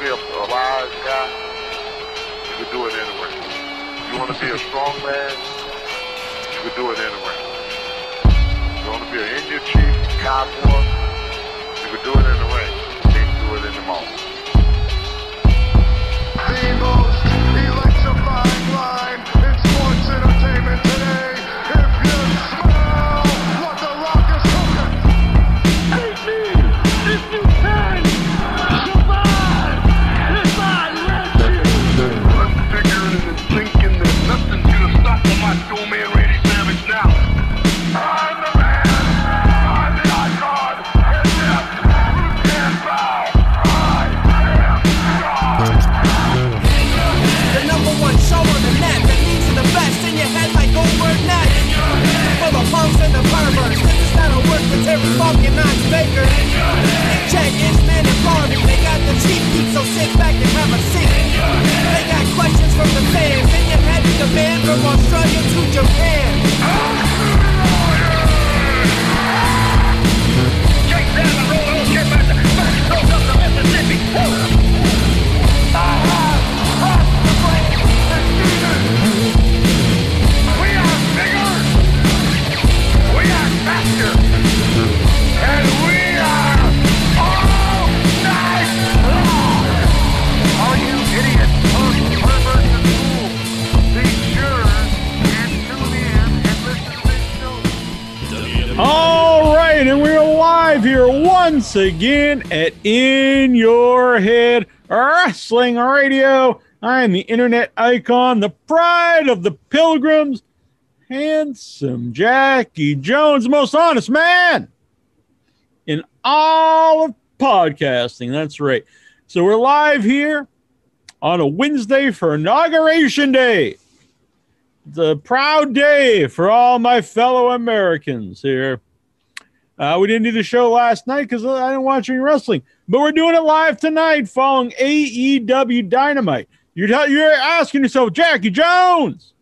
to be a, a wise guy, you can do it anyway. You want to be a strong man, you can do it anyway. You want to be an Indian chief, cowboy, you can do it ring. You can do it in the mall. The most electrifying line in sports entertainment today. Australia to Japan. Live here once again at In Your Head Wrestling Radio. I am the internet icon, the pride of the pilgrims, handsome Jackie Jones, the most honest man in all of podcasting. That's right. So we're live here on a Wednesday for Inauguration Day. A proud day for all my fellow Americans here. Uh, we didn't do the show last night because I didn't watch any wrestling, but we're doing it live tonight following AEW Dynamite. You're, tell- you're asking yourself, Jackie Jones,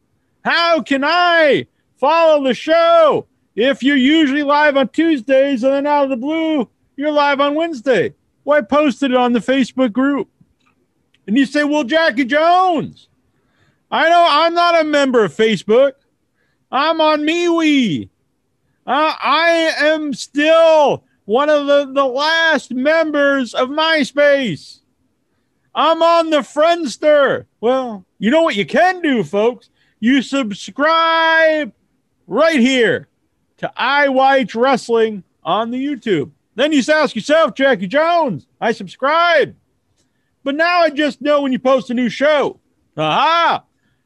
how can I follow the show if you're usually live on Tuesdays and then out of the blue, you're live on Wednesday? Well, I posted it on the Facebook group. And you say, well, Jackie Jones, I know I'm not a member of Facebook. I'm on MeWe. Uh, I am still one of the, the last members of MySpace. I'm on the Friendster. Well, you know what you can do, folks? You subscribe right here to I Watch Wrestling on the YouTube. Then you ask yourself, Jackie Jones, I subscribe. But now I just know when you post a new show. Aha!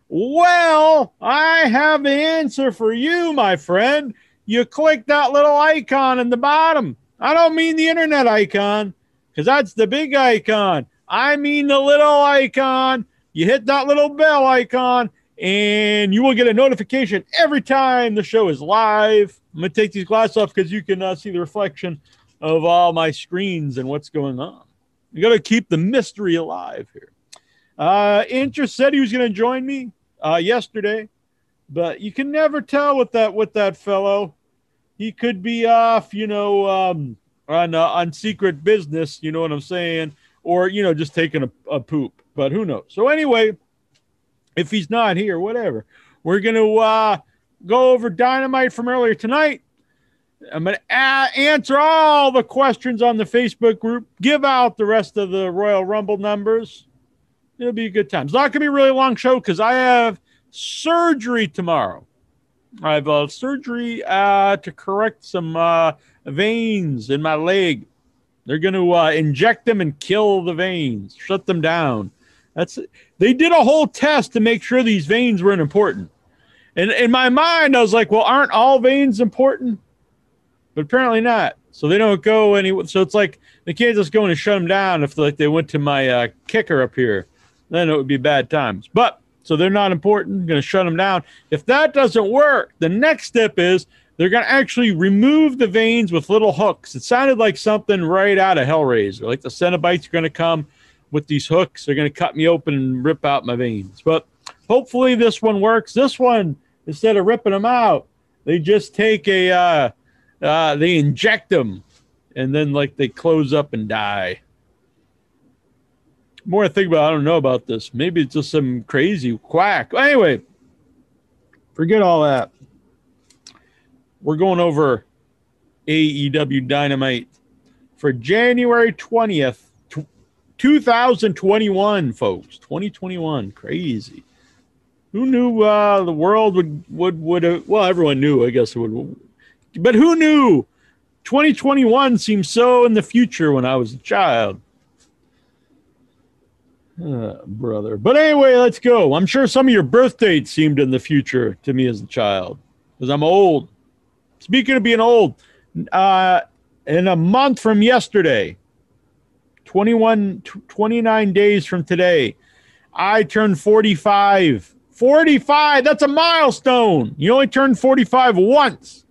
Well, I have the answer for you, my friend. You click that little icon in the bottom. I don't mean the internet icon, because that's the big icon. I mean the little icon. You hit that little bell icon, and you will get a notification every time the show is live. I'm going to take these glasses off because you can uh, see the reflection of all my screens and what's going on. You got to keep the mystery alive here. Uh, Intra said he was going to join me uh, yesterday, but you can never tell with that with that fellow. He could be off, you know, um, on uh, on secret business. You know what I'm saying? Or you know, just taking a, a poop. But who knows? So anyway, if he's not here, whatever. We're gonna uh, go over dynamite from earlier tonight. I'm going to answer all the questions on the Facebook group, give out the rest of the Royal Rumble numbers. It'll be a good time. It's not going to be a really long show because I have surgery tomorrow. I have a surgery uh, to correct some uh, veins in my leg. They're going to uh, inject them and kill the veins, shut them down. That's they did a whole test to make sure these veins weren't important. And in my mind, I was like, well, aren't all veins important? But apparently not. So they don't go any. So it's like they can't just go and shut them down if like they went to my uh, kicker up here. Then it would be bad times. But so they're not important. Going to shut them down. If that doesn't work, the next step is they're going to actually remove the veins with little hooks. It sounded like something right out of Hellraiser. Like the Cenobites are going to come with these hooks. They're going to cut me open and rip out my veins. But hopefully this one works. This one, instead of ripping them out, they just take a, uh, uh, they inject them and then like they close up and die. More I think about, I don't know about this. Maybe it's just some crazy quack. Anyway, forget all that. We're going over AEW Dynamite for January twentieth, two thousand twenty-one, folks. Twenty twenty-one, crazy. Who knew uh, the world would would would have, well everyone knew I guess it would but who knew 2021 seemed so in the future when I was a child. Uh, brother. But anyway, let's go. I'm sure some of your birth dates seemed in the future to me as a child because I'm old. Speaking of being old, uh, in a month from yesterday, 21, 29 days from today, I turned 45. 45, that's a milestone. You only turn 45 once.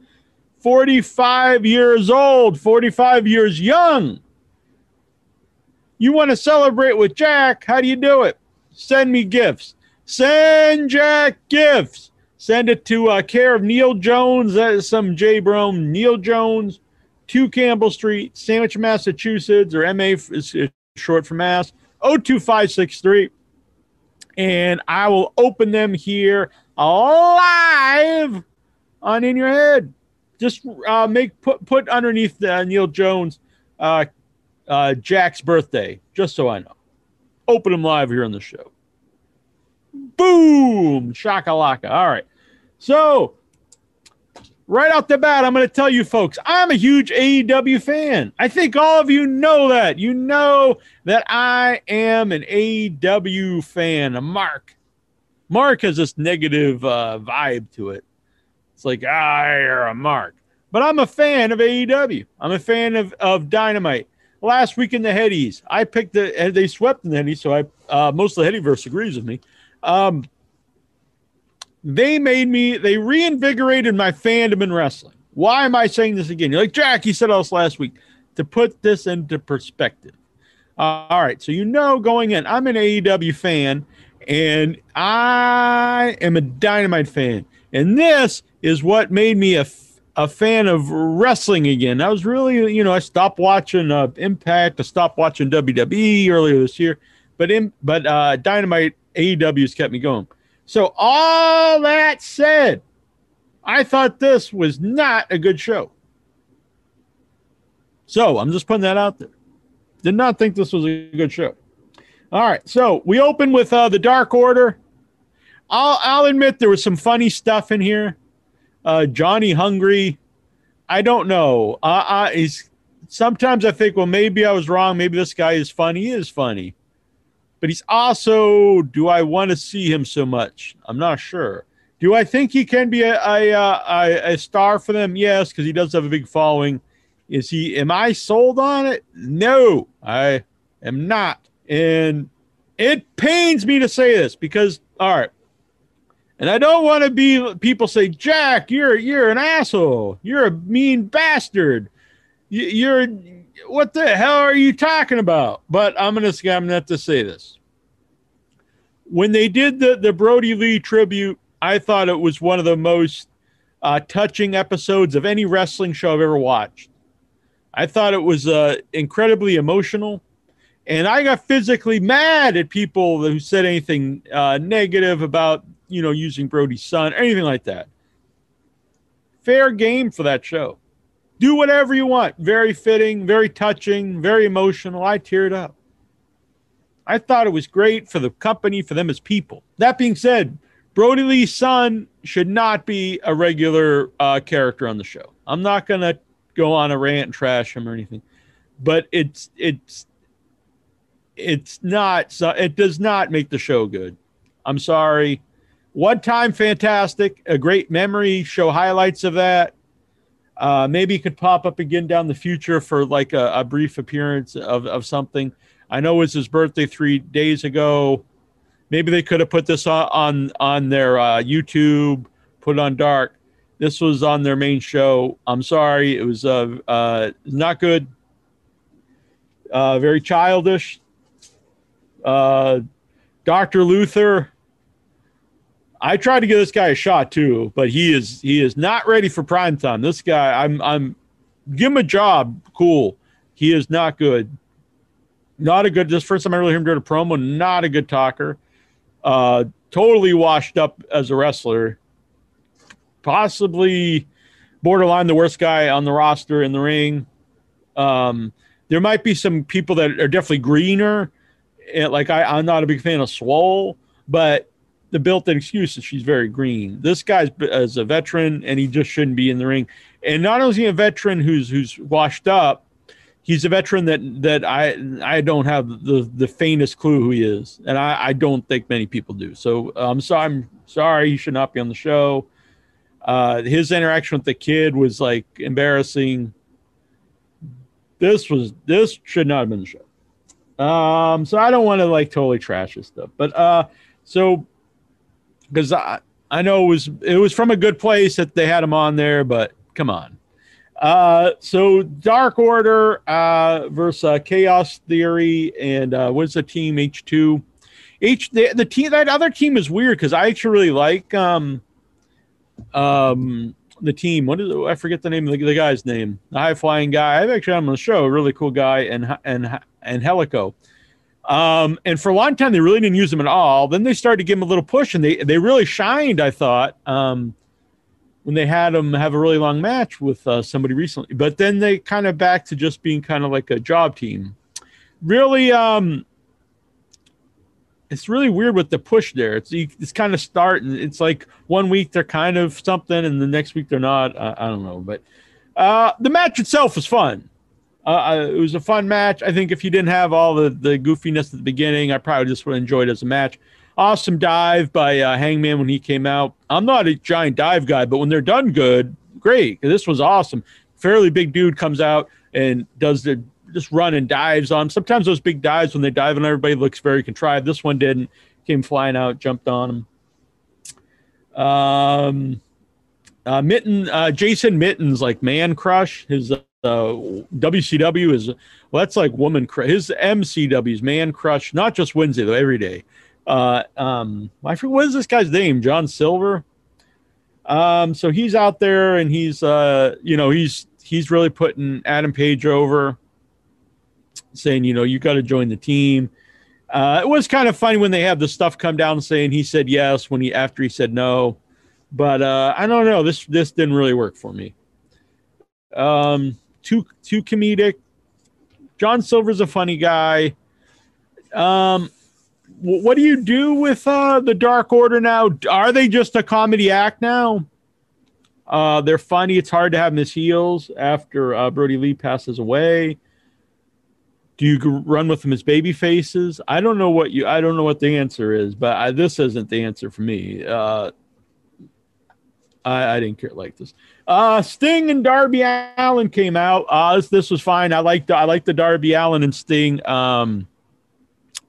45 years old, 45 years young. You want to celebrate with Jack? How do you do it? Send me gifts. Send Jack gifts. Send it to uh, care of Neil Jones. That is some J. Brome. Neil Jones, 2 Campbell Street, Sandwich, Massachusetts, or MA is short for Mass, 02563. And I will open them here live on In Your Head just uh, make put put underneath uh, Neil Jones uh, uh, Jack's birthday, just so I know. Open them live here on the show. Boom, shakalaka. All right, so right off the bat, I'm going to tell you folks, I'm a huge AEW fan. I think all of you know that. You know that I am an AEW fan. A mark, Mark has this negative uh, vibe to it. It's like, ah, you're a mark. But I'm a fan of AEW. I'm a fan of, of Dynamite. Last week in the Headies, I picked the, and they swept in the Headies, so I, uh, most of the Headyverse agrees with me. Um, they made me, they reinvigorated my fandom in wrestling. Why am I saying this again? You're like, Jack, you said us last week to put this into perspective. Uh, all right. So, you know, going in, I'm an AEW fan and I am a Dynamite fan. And this is what made me a, a fan of wrestling again. I was really, you know, I stopped watching uh, Impact. I stopped watching WWE earlier this year, but in but uh, Dynamite AEW has kept me going. So all that said, I thought this was not a good show. So I'm just putting that out there. Did not think this was a good show. All right, so we open with uh, the Dark Order. I'll I'll admit there was some funny stuff in here uh, Johnny Hungee. I don't know. Uh, uh, he's sometimes I think, well, maybe I was wrong. Maybe this guy is funny. He is funny, but he's also. Do I want to see him so much? I'm not sure. Do I think he can be a a, a, a star for them? Yes, because he does have a big following. Is he? Am I sold on it? No, I am not. And it pains me to say this because, all right, and I don't want to be people say, Jack, you're you're an asshole. You're a mean bastard. You're what the hell are you talking about? But I'm gonna I'm gonna have to say this. When they did the the Brodie Lee tribute, I thought it was one of the most uh, touching episodes of any wrestling show I've ever watched. I thought it was uh, incredibly emotional, and I got physically mad at people who said anything uh, negative about you know, using Brodie's son, anything like that. Fair game for that show. Do whatever you want. Very fitting, very touching, very emotional. I teared up. I thought it was great for the company, for them as people. That being said, Brodie Lee's son should not be a regular uh, character on the show. I'm not going to go on a rant and trash him or anything, but it's it's it's not it does not make the show good. I'm sorry. One time, fantastic, a great memory. Show highlights of that. Uh, maybe could pop up again down the future for like a, a brief appearance of, of something. I know it was his birthday three days ago. Maybe they could have put this on on, on their uh, YouTube, put on dark. This was on their main show. I'm sorry, it was uh, uh, not good. Uh, very childish. Uh, Dr. Luther I tried to give this guy a shot too, but he is he is not ready for prime time. This guy, I'm I'm give him a job. Cool. He is not good. Not a good. This first time I really heard him do a promo. Not a good talker. Uh, totally washed up as a wrestler. Possibly borderline the worst guy on the roster in the ring. Um, there might be some people that are definitely greener. And like I, I'm not a big fan of Swole, but the built-in excuse is she's very green. This guy's as a veteran, and he just shouldn't be in the ring. And not only is he a veteran who's who's washed up, he's a veteran that that I I don't have the the faintest clue who he is, and I, I don't think many people do. So I'm sorry. I'm sorry he should not be on the show. Uh, his interaction with the kid was like embarrassing. This was this should not have been the show. Um, so I don't want to like totally trash this stuff, but uh, so because I I know it was it was from a good place that they had him on there, but come on. Uh, so Dark Order uh, versus uh, Chaos Theory and uh, what's the team H two? H the, the team that other team is weird because I actually really like um um the team. What is it? I forget the name of the, the guy's name. The high flying guy. I've actually on the show. A really cool guy and and and Helico. Um, and for a long time, they really didn't use him at all. Then they started to give him a little push, and they they really shined. I thought um, when they had him have a really long match with uh, somebody recently, but then they kind of back to just being kind of like a job team. Really, um, it's really weird with the push there. It's it's kind of starting. It's like one week they're kind of something, and the next week they're not. I, I don't know, but uh, the match itself was fun. Uh, it was a fun match. I think if you didn't have all the, the goofiness at the beginning, I probably just would enjoy it as a match. Awesome dive by uh, Hangman when he came out. I'm not a giant dive guy, but when they're done good, great. This was awesome. Fairly big dude comes out and does the just run and dives on. Sometimes those big dives when they dive on everybody looks very contrived. This one didn't. Came flying out, jumped on him. Um, uh, Mitten, uh, Jason Mitten's like man crush. His uh, WCW is well, that's like woman crush. His MCW's man crush, not just Wednesday though, every day. Uh, um, I forget what is this guy's name? John Silver. Um, so he's out there and he's uh, you know, he's he's really putting Adam Page over, saying, you know, you got to join the team. Uh, it was kind of funny when they had the stuff come down saying he said yes when he after he said no, but uh, I don't know. This this didn't really work for me. Um, too too comedic. John Silver's a funny guy. Um, what do you do with uh, the Dark Order now? Are they just a comedy act now? Uh, they're funny. It's hard to have as heels after uh, Brodie Lee passes away. Do you run with them as baby faces? I don't know what you. I don't know what the answer is, but I, this isn't the answer for me. Uh, I, I didn't care like this. Uh, Sting and Darby Allin came out. Uh, this, this was fine. I liked I liked the Darby Allin and Sting um,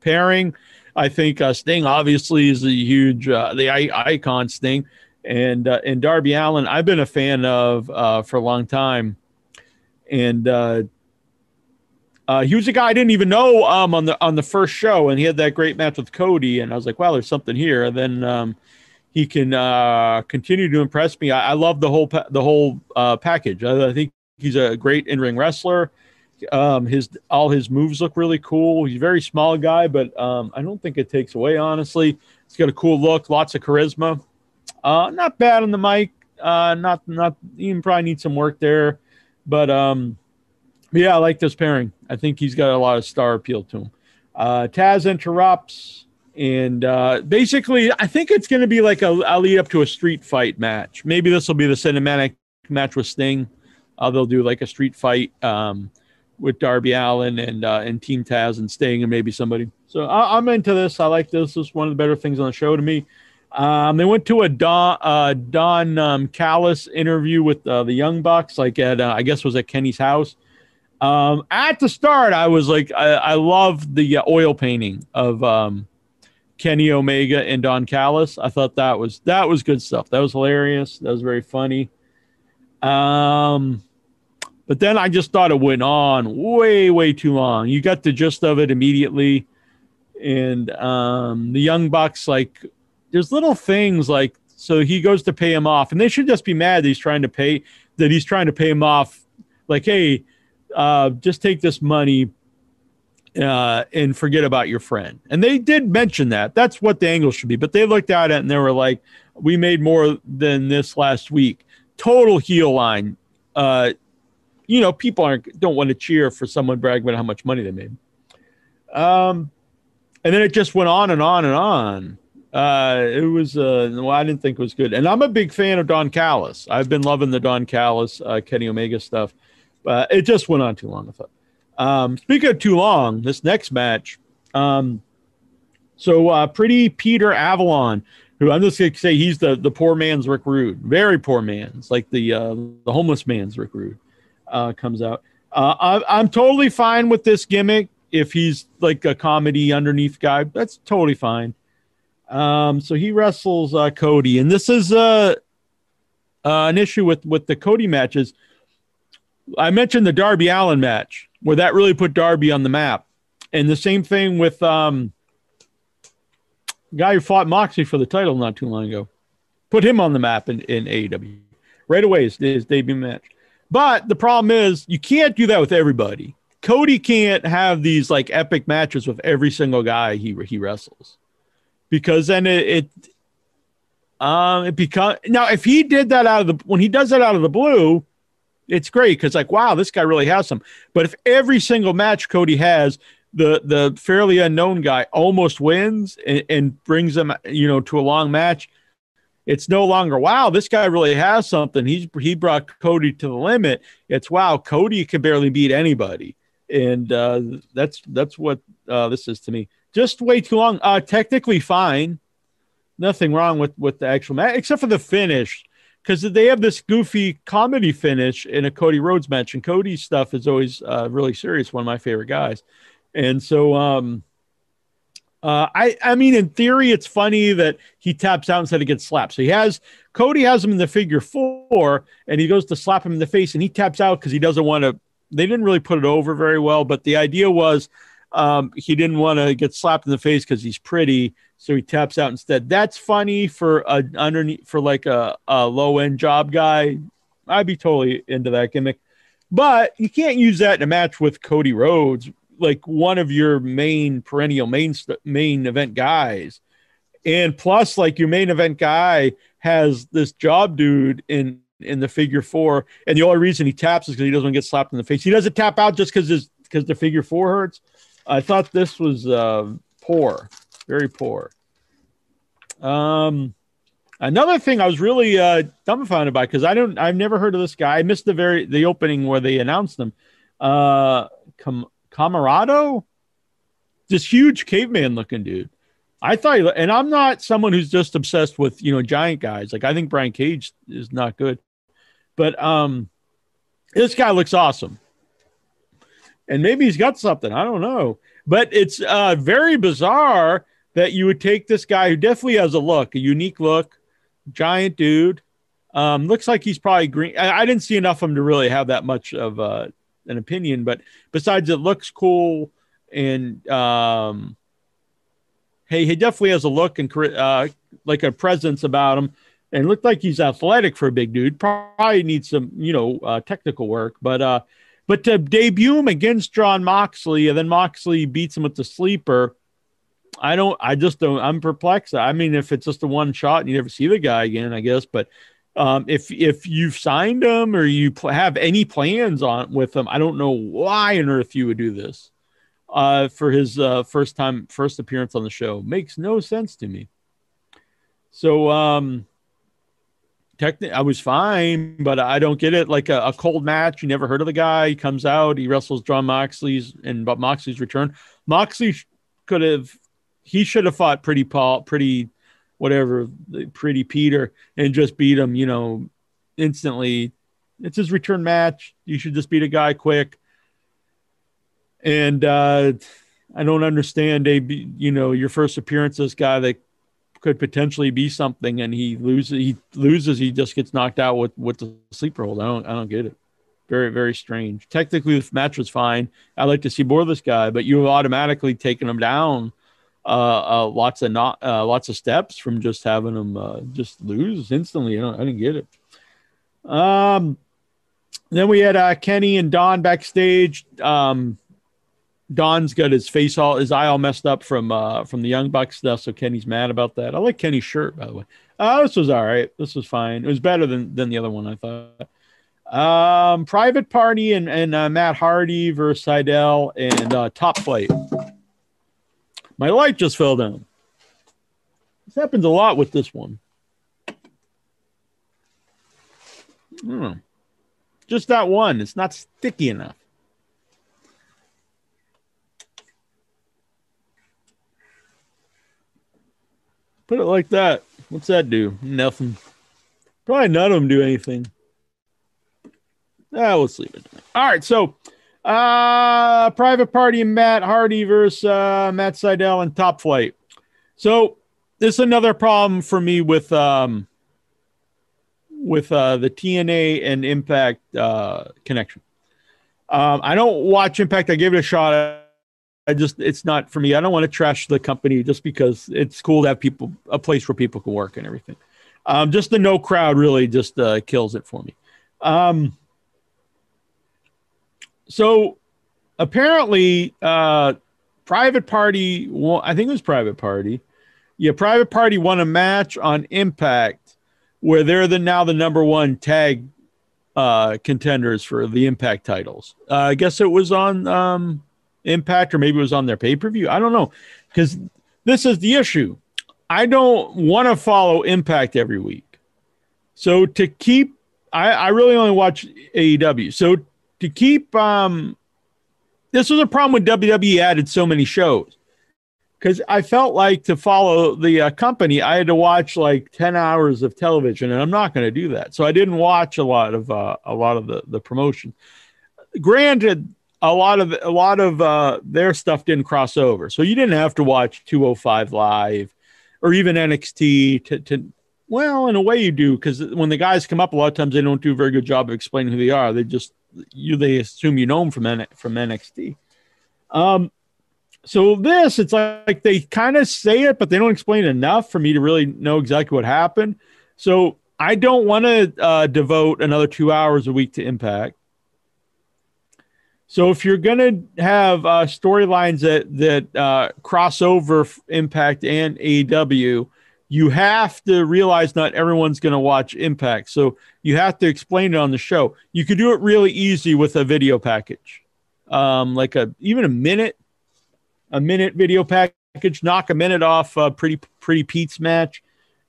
pairing. I think uh, Sting obviously is a huge uh, the icon Sting, and uh, and Darby Allin I've been a fan of uh, for a long time, and uh, uh, he was a guy I didn't even know um, on the on the first show, and he had that great match with Cody, and I was like, wow, there's something here. And then um, he can uh, continue to impress me. I, I love the whole pa- the whole uh, package. I, I, think he's a great in ring wrestler. Um, his all his moves look really cool. He's a very small guy, but um, I don't think it takes away. Honestly, he's got a cool look, lots of charisma. Uh, not bad on the mic. Uh, not not even probably need some work there, but um, yeah, I like this pairing. I think he's got a lot of star appeal to him. Uh, Taz interrupts. And uh, basically, I think it's going to be like a, a lead up to a street fight match. Maybe this will be the cinematic match with Sting. Uh, they'll do like a street fight um, with Darby Allin and uh, and Team Taz and Sting and maybe somebody. So I, am into this. I like this. This is one of the better things on the show to me. Um, they went to a Don uh, Don um, Callis interview with uh, the Young Bucks, like at uh, I guess was at Kenny's house. Um, at the start, I was like, I, I love the uh, oil painting of um, Kenny Omega and Don Callis. I thought that was that was good stuff. That was hilarious. That was very funny. Um, but then I just thought it went on way way too long. You got the gist of it immediately, and um, the Young Bucks like there's little things like so he goes to pay him off, and they should just be mad that he's trying to pay that he's trying to pay him off like, hey, uh, just take this money uh, and forget about your friend. And they did mention that. That's what the angle should be. But they looked at it and they were like, we made more than this last week. Total heel line. Uh, you know, people aren't don't want to cheer for someone bragging about how much money they made. Um, and then it just went on and on and on. Uh, it was uh, well, I didn't think it was good, and I'm a big fan of Don Callis. I've been loving the Don Callis, uh, Kenny Omega stuff, but it just went on too long. I thought. Um, speaking of too long, this next match. Um, so uh, pretty Peter Avalon, who I'm just gonna say he's the the poor man's Rick Rude, very poor man's, like the uh, the homeless man's Rick Rude, uh, comes out. Uh, I, I'm totally fine with this gimmick if he's like a comedy underneath guy. That's totally fine. Um, so he wrestles uh, Cody, and this is uh, uh, an issue with with the Cody matches. I mentioned the Darby Allin match where that really put Darby on the map, and the same thing with um, guy who fought Moxie for the title not too long ago, put him on the map in in AEW right away his, his debut match. But the problem is you can't do that with everybody. Cody can't have these like epic matches with every single guy he he wrestles because then it, it um it becomes now if he did that out of the when he does that out of the blue it's great because like wow this guy really has some. But if every single match cody has the the fairly unknown guy almost wins and, and brings them you know to a long match it's no longer wow this guy really has something. He's he brought cody to the limit. It's wow cody can barely beat anybody. And uh, that's that's what uh, this is to me. Just way too long. Uh, technically fine, nothing wrong with with the actual match except for the finish because they have this goofy comedy finish in a Cody Rhodes match, and Cody's stuff is always uh, really serious. One of my favorite guys, and so um, uh, I I mean, in theory, it's funny that he taps out instead of gets slapped. So he has Cody has him in the figure four, and he goes to slap him in the face, and he taps out because he doesn't want to. They didn't really put it over very well, but the idea was um, he didn't want to get slapped in the face because he's pretty, so he taps out instead. That's funny for a underneath for like a, a low end job guy. I'd be totally into that gimmick, but you can't use that in a match with Cody Rhodes, like one of your main perennial main main event guys. And plus, like your main event guy has this job dude in in the figure four, and the only reason he taps is because he doesn't want to get slapped in the face. He doesn't tap out just because his because the figure four hurts. I thought this was uh, poor, very poor. Um, another thing I was really uh, dumbfounded by because I don't, I've never heard of this guy. I missed the very the opening where they announced him. Uh, Com- Camarado, this huge caveman looking dude. I thought, and I'm not someone who's just obsessed with you know giant guys. Like I think Brian Cage is not good, but um, this guy looks awesome and maybe he's got something. I don't know, but it's uh, very bizarre that you would take this guy who definitely has a look, a unique look, giant dude. Um, looks like he's probably green. I, I, didn't see enough of him to really have that much of uh, an opinion, but besides, it looks cool and um, hey, he definitely has a look and uh, like a presence about him, and looked like he's athletic for a big dude. Probably needs some, you know, uh, technical work, but uh, but to debut him against Jon Moxley and then Moxley beats him with the sleeper, I don't, I just don't, I'm perplexed. I mean, if it's just a one shot and you never see the guy again, I guess, but um, if if you've signed him or you pl- have any plans on with him, I don't know why on earth you would do this uh, for his uh, first time, first appearance on the show. Makes no sense to me. So, um, I was fine, but I don't get it. Like a, a, cold match, you never heard of the guy. He comes out, he wrestles Jon Moxley's and but Moxley's return. Moxley could have, he should have fought pretty Paul, pretty whatever, pretty Peter, and just beat him. You know, instantly. It's his return match. You should just beat a guy quick. And uh, I don't understand a you know your first appearance. This guy that could potentially be something, and he loses. He loses. He just gets knocked out with with the sleeper hold. I don't. I don't get it. Very very strange. Technically, the match was fine. I like to see more of this guy, but you have automatically taken him down. Uh, uh, lots of not uh, lots of steps from just having him uh, just lose instantly. I, don't, I didn't get it. Um, then we had uh, Kenny and Don backstage. Um, Don's got his face all his eye all messed up from uh, from the Young Bucks stuff, so Kenny's mad about that. I like Kenny's shirt by the way. Uh, this was all right. This was fine. It was better than than the other one I thought. Um, Private Party and and uh, Matt Hardy versus Sydal and uh, Top Flight. My light just fell down. This happens a lot with this one. Hmm. Just that one. It's not sticky enough. Put it like that. What's that do? Nothing. Probably none of them do anything. Ah, let's leave it. All right, so uh private party Matt Hardy versus uh Matt Sydal and Top Flight. So this is another problem for me with um with uh the TNA and Impact uh connection. Um I don't watch Impact, I gave it a shot. I just it's not for me. I don't want to trash the company just because it's cool to have people a place where people can work and everything. Um, just the no crowd really just uh, kills it for me. Um, so apparently, uh, private party. Well, I think it was private party. Yeah, private party won a match on Impact where they're the now the number one tag uh, contenders for the Impact titles. Uh, I guess it was on. Um, Impact or maybe it was on their pay per view. I don't know because this is the issue. I don't want to follow Impact every week. So to keep, I, I really only watch AEW. So to keep, um, this was a problem when WWE added so many shows because I felt like to follow the uh, company, I had to watch like 10 hours of television and I'm not going to do that. So I didn't watch a lot of, uh, a lot of the, the promotion. Granted, a lot of a lot of uh, their stuff didn't cross over, so you didn't have to watch 205 live or even NXT to, to well, in a way you do because when the guys come up, a lot of times they don't do a very good job of explaining who they are. They just you they assume you know them from N- from NXT. Um, so this it's like they kind of say it, but they don't explain enough for me to really know exactly what happened. So I don't want to uh, devote another two hours a week to Impact. So if you're going to have uh, storylines that that uh, cross over Impact and AEW, you have to realize not everyone's going to watch Impact. So you have to explain it on the show. You could do it really easy with a video package, um, like a even a minute, a minute video package. Knock a minute off a pretty pretty Pete's match,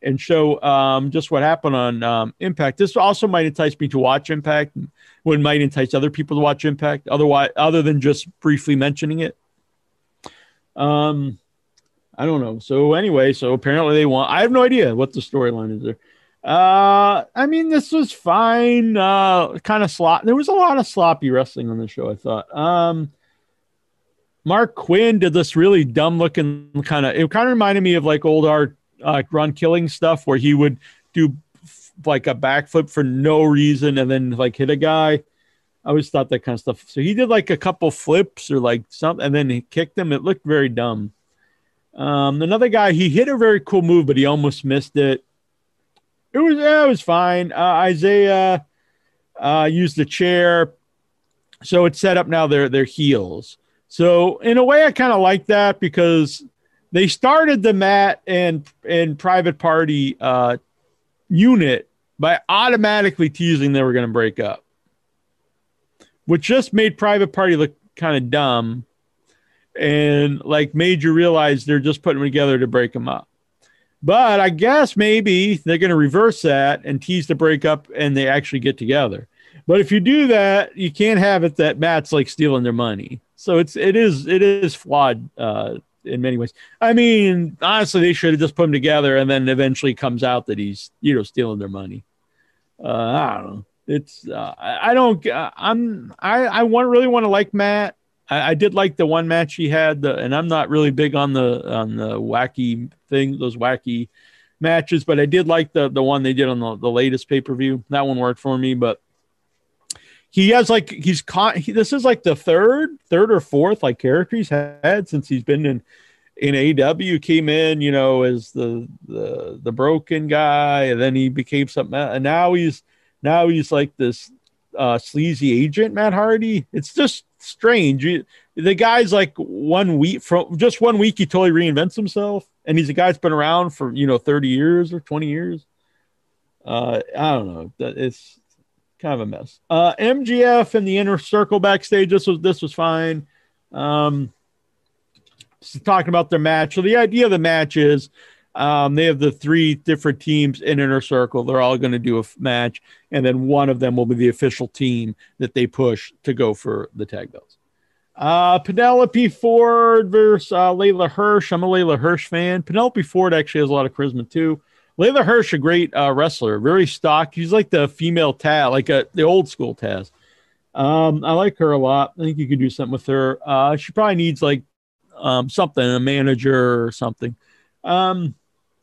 and show um, just what happened on um, Impact. This also might entice me to watch Impact. Would might entice other people to watch Impact. Otherwise, other than just briefly mentioning it. Um, I don't know. So anyway, so apparently they want. I have no idea what the storyline is there. Uh, I mean, this was fine. Uh, kind of slop. There was a lot of sloppy wrestling on the show. I thought. Um. Marq Quen did this really dumb looking kind of. It kind of reminded me of like old art uh, Ron Killing stuff where he would do like a backflip for no reason and then like hit a guy. I always thought that kind of stuff. So he did like a couple flips or like something, and then he kicked him. It looked very dumb. Um, another guy, he hit a very cool move, but he almost missed it. It was yeah, it was fine. Uh, Isiah uh, used the chair, so it's set up now. Their their heels. So in a way, I kind of like that because they started the Matt and and private party uh, unit by automatically teasing they were going to break up, which just made private party look kind of dumb, and like made you realize they're just putting them together to break them up. But I guess maybe they're going to reverse that and tease the breakup, and they actually get together. But if you do that, you can't have it that Matt's like stealing their money. So it's it is it is flawed uh, in many ways. I mean, honestly, they should have just put them together, and then eventually comes out that he's you know stealing their money. Uh, I don't know. It's uh, I don't uh, I'm I I want really want to like Matt. I, I, did like the one match he had, the, and I'm not really big on the on the wacky thing, those wacky matches, but I did like the the one they did on the, the latest pay per view. That one worked for me, but he has like he's caught he, this is like the third third or fourth like character he's had since he's been in in AW came in you know as the the the broken guy and then he became something and now he's now he's like this uh, sleazy agent Matt Hardy. It's just strange. The guy's like one week from just one week he totally reinvents himself, and he's a guy that's been around for you know thirty years or twenty years. Uh, I don't know. It's kind of a mess. Uh, MJF and the inner circle backstage. This was this was fine. Um, talking about their match. So the idea of the match is um, they have the three different teams in inner circle. They're all going to do a f- match, and then one of them will be the official team that they push to go for the tag belts. Uh, Penelope Ford versus uh, Leyla Hirsch. I'm a Leyla Hirsch fan. Penelope Ford actually has a lot of charisma too. Leyla Hirsch, a great uh, wrestler, very stock. She's like the female Taz, like a, the old school Taz. Um, I like her a lot. I think you could do something with her. Uh, she probably needs like um, something, a manager or something. Um,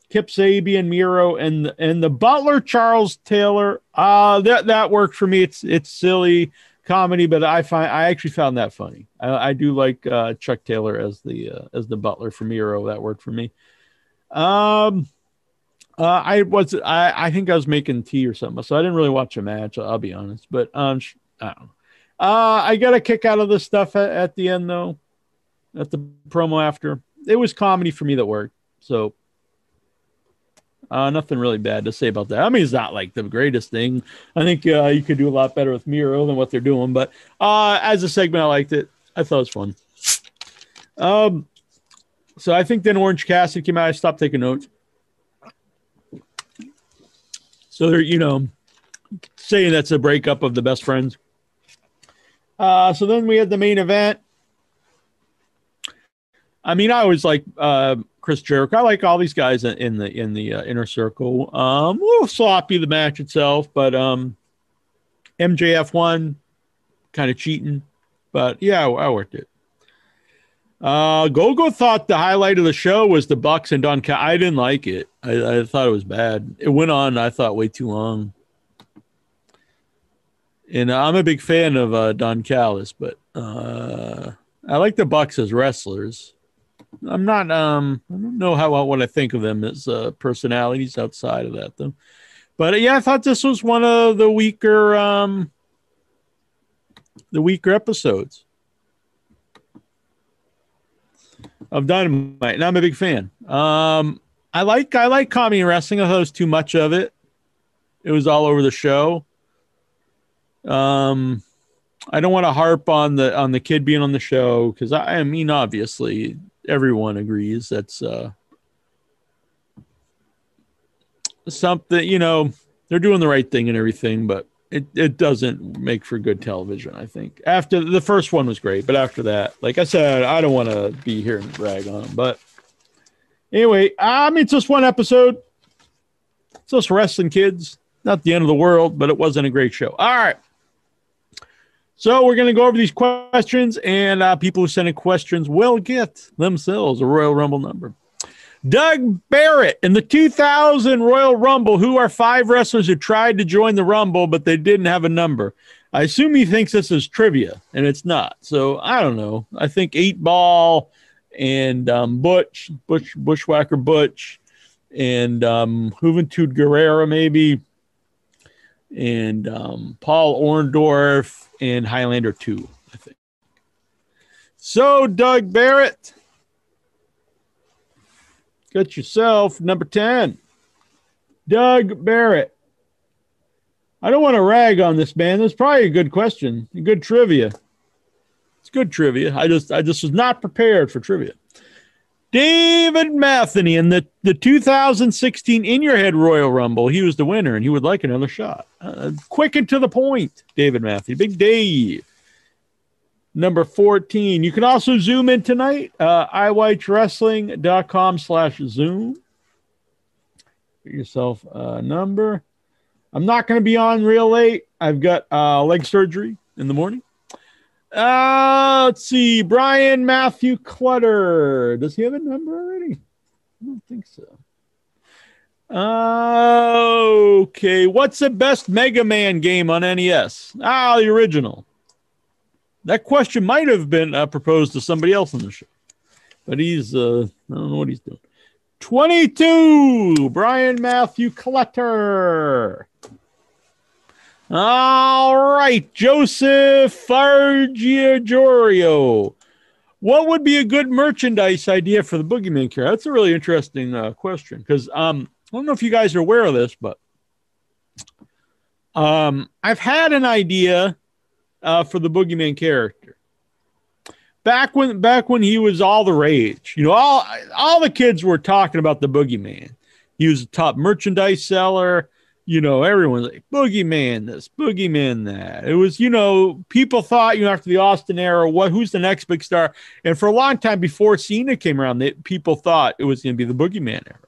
Kip Sabian, Miro, and and the Butler Charles Taylor. Uh that that worked for me. It's it's silly comedy, but I find I actually found that funny. I, I do like uh, Chuck Taylor as the uh, as the Butler for Miro. That worked for me. Um, uh, I was I I think I was making tea or something, so I didn't really watch a match. I'll be honest, but um, I don't know. Uh, I got a kick out of this stuff at, at the end though, at the promo after. It was comedy for me that worked. So uh, nothing really bad to say about that. I mean, it's not like the greatest thing. I think uh, you could do a lot better with Miro than what they're doing. But uh, as a segment, I liked it. I thought it was fun. Um, so I think then Orange Cassidy came out. I stopped taking notes. So they're, you know, saying that's a breakup of the best friends. Uh, so then we had the main event. I mean, I always like uh, Chris Jericho. I like all these guys in the in the uh, inner circle. Um, a little sloppy the match itself, but um, MJF won, kind of cheating, but yeah, I worked it. Uh, Gogo thought the highlight of the show was the Bucks and Don. I didn't like it. I, I thought it was bad. It went on. I thought way too long. And I'm a big fan of uh, Don Callis, but uh, I like the Bucks as wrestlers. I'm not um I don't know how what I think of them as uh, personalities outside of that though. But uh, yeah, I thought this was one of the weaker um the weaker episodes of Dynamite, and I'm a big fan. Um I like I like comedy wrestling. I thought it was too much of it. It was all over the show. Um I don't want to harp on the on the kid being on the show because I, I mean obviously everyone agrees that's uh, something you know they're doing the right thing and everything but it, it doesn't make for good television i think. After the first one was great but after that like i said i don't want to be here and brag on them but anyway i mean it's just one episode. It's just wrestling kids. Not the end of the world but it wasn't a great show. All right. So we're going to go over these questions, and uh, people who send in questions will get themselves a Royal Rumble number. Doug Barrett in the 2000 Royal Rumble, who are five wrestlers who tried to join the Rumble, but they didn't have a number. I assume he thinks this is trivia, and it's not. So I don't know. I think Eight Ball and um, Butch, Butch, Bushwhacker Butch, and um, Juventud Guerrera, maybe, and um, Paul Orndorff and Highlander 2, I think. So, Doug Barrett, got yourself number 10. Doug Barrett. I don't want to rag on this man. That's probably a good question, good trivia. It's good trivia. I just I just was not prepared for trivia. David Matheny in the, the 2016 In Your Head Royal Rumble. He was the winner and he would like another shot. Uh, quick and to the point, David Matheny. Big Dave. Number 14. You can also zoom in tonight. Uh, iWatchWrestling.com slash zoom. Get yourself a number. I'm not going to be on real late. I've got uh, leg surgery in the morning. Uh, let's see. Brian Matthew Clutter. Does he have a number already? I don't think so. Uh, okay. What's the best Mega Man game on NES? Ah, the original. That question might have been uh, proposed to somebody else on the show, but he's, uh, I don't know what he's doing. 22. Brian Matthew Clutter. All right, Joseph Fargiajorio. What would be a good merchandise idea for the Boogeyman character? That's a really interesting uh, question because um, I don't know if you guys are aware of this, but um, I've had an idea uh, for the Boogeyman character back when back when he was all the rage. You know, all all the kids were talking about the Boogeyman. He was a top merchandise seller. You know, everyone's like Boogeyman this, Boogeyman that. It was, you know, people thought, you know, after the Austin era, what who's the next big star? And for a long time before Cena came around, they, people thought it was going to be the Boogeyman era.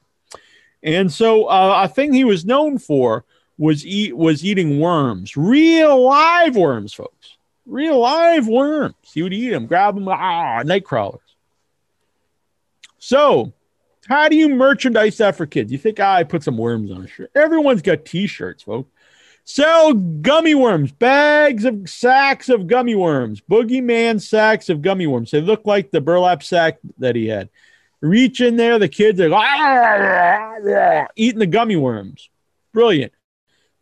And so, uh, a thing he was known for was eat was eating worms, real live worms, folks, real live worms. He would eat them, grab them, ah, night crawlers. So, how do you merchandise that for kids? You think ah, I put some worms on a shirt? Everyone's got T-shirts, folks. Sell gummy worms, bags of sacks of gummy worms, boogeyman sacks of gummy worms. They look like the burlap sack that he had. Reach in there, the kids are like, eating the gummy worms. Brilliant.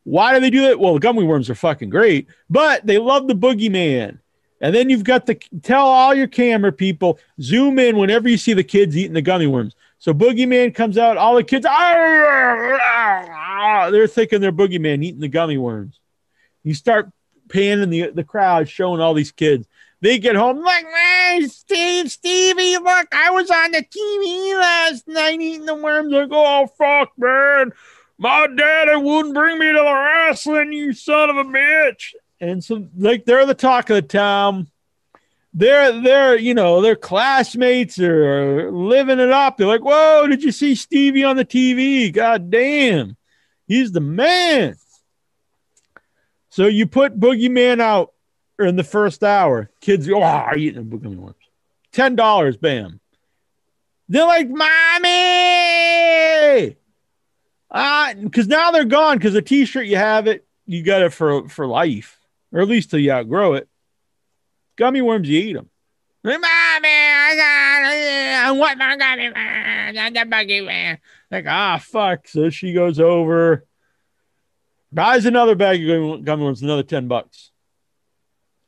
Why do they do it? Well, the gummy worms are fucking great, but they love the boogeyman. And then you've got to tell all your camera people zoom in whenever you see the kids eating the gummy worms. So boogeyman comes out, all the kids, ah, they're thinking they're boogeyman eating the gummy worms. You start panning the the crowd, showing all these kids. They get home like, man, Steve, Stevie, look, I was on the TV last night eating the worms. Like, oh fuck, man, my daddy wouldn't bring me to the wrestling, you son of a bitch. And so, like, they're the talk of the town. They're they're you know their classmates are living it up. They're like, whoa, did you see Stevie on the TV? God damn, he's the man. So you put Boogeyman out in the first hour. Kids oh, eating the Boogeyman worms. Ten dollars, bam. They're like, mommy. Ah, because now they're gone. Because the T-shirt you have it, you got it for for life, or at least till you outgrow it. Gummy worms, you eat them. Mommy, I got I want my gummy worms. The Boogeyman. Like, ah, fuck. So she goes over, buys another bag of gummy- gummy worms, another ten bucks.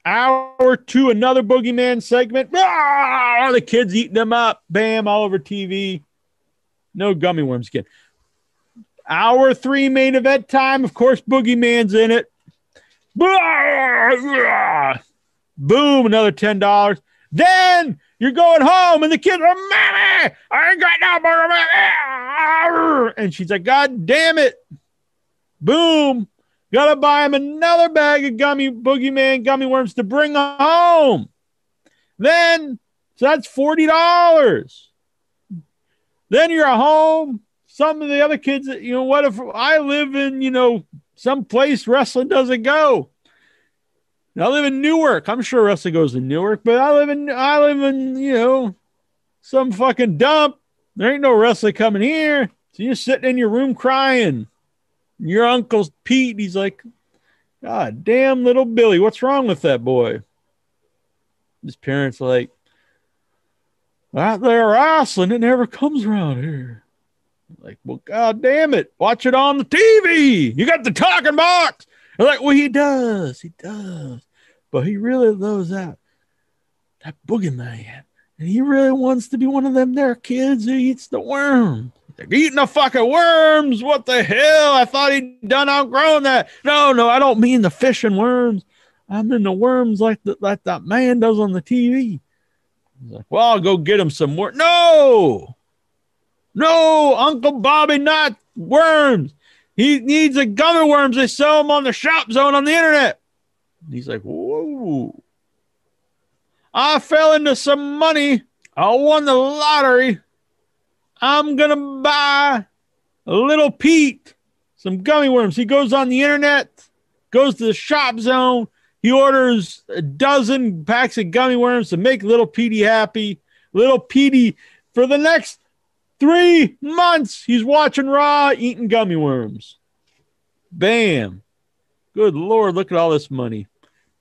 Hour two, another boogeyman segment. Ah, the kids eating them up. Bam, all over TV. No gummy worms again. Hour three, main event time. Of course, boogeyman's in it. Boom, another ten dollars. Then you're going home, and the kids are, "Mommy, I ain't got no more." money." And she's like, "God damn it!" Boom, Gotta buy him another bag of gummy boogeyman gummy worms to bring home. Then, so that's $40. Then you're home. Some of the other kids, you know, what if I live in, you know, some place wrestling doesn't go? I live in Newark. I'm sure wrestling goes in Newark, but I live in, I live in, you know, some fucking dump. There ain't no wrestling coming here. So you're sitting in your room crying your uncle's Pete. He's like, God damn, little Billy, what's wrong with that boy? His parents are like, out there wrestling, it never comes around here. Like, well, god damn it, watch it on the TV. You got the talking box. They're like, well, he does, he does, but he really loves that that boogeyman, and he really wants to be one of them there kids who eats the worm. They're eating the fucking worms. What the hell? I thought he'd done outgrown that. No, no, I don't mean the fish and worms. I'm in the worms like the, like that man does on the TV. Like, well, I'll go get him some more. No, no, Uncle Bobby, not worms. He needs a gummy worms. They sell them on the shop zone on the internet. He's like, whoa. I fell into some money. I won the lottery. I'm going to buy a little Pete some gummy worms. He goes on the internet, goes to the shop zone. He orders a dozen packs of gummy worms to make little Petey happy. Little Petey, for the next three months, he's watching Raw, eating gummy worms. Bam. Good Lord, look at all this money.